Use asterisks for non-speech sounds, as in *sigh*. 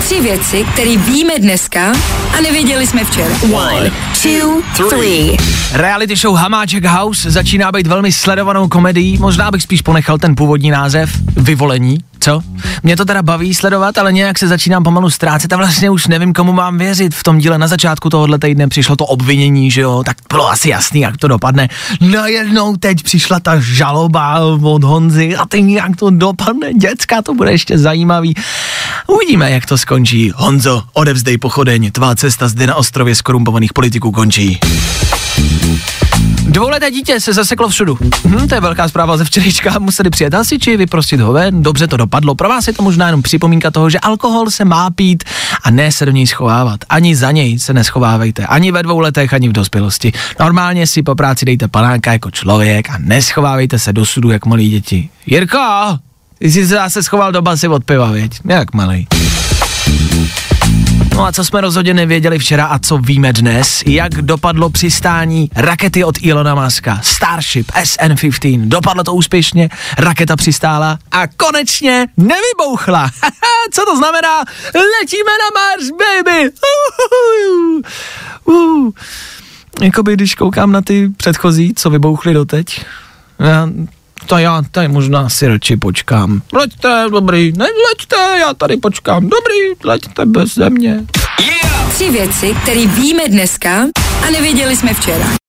Tři věci, které víme dneska a nevěděli jsme včera. One, two, three. Reality show Hamáček House začíná být velmi sledovanou komedií, možná bych spíš ponechal ten původní název, Vyvolení, co? Mě to teda baví sledovat, ale nějak se začínám pomalu ztrácet a vlastně už nevím, komu mám věřit. V tom díle na začátku tohohle týdne přišlo to obvinění, že jo, tak bylo asi jasný, jak to dopadne. Najednou teď přišla ta žaloba od Honzy a ty jak to dopadne, děcka, to bude ještě zajímavý. Uvidíme, jak to skončí. Honzo, odevzdej pochodeň, tvá cesta zde na ostrově skorumpovaných politiků končí. Dvouleté dítě se zaseklo všudu. Hm, to je velká zpráva ze včerejška. Museli přijet hasiči, vyprostit ho ven, dobře to dopadlo. Pro vás je to možná jenom připomínka toho, že alkohol se má pít a ne se do něj schovávat. Ani za něj se neschovávejte, ani ve dvou letech, ani v dospělosti. Normálně si po práci dejte panánka jako člověk a neschovávejte se do sudu jak malí děti. Jirko, ty jsi se schoval do basy od piva, věď? Jak malý. No a co jsme rozhodně nevěděli včera a co víme dnes, jak dopadlo přistání rakety od Ilona Muska, Starship SN-15. Dopadlo to úspěšně, raketa přistála a konečně nevybouchla. *laughs* co to znamená? Letíme na Mars, baby! Jakoby když koukám na ty předchozí, co vybouchly doteď, já, to já tady možná si radši počkám. Leďte, dobrý, ne, leďte, já tady počkám, dobrý, leďte bez země. Tři věci, které víme dneska a nevěděli jsme včera.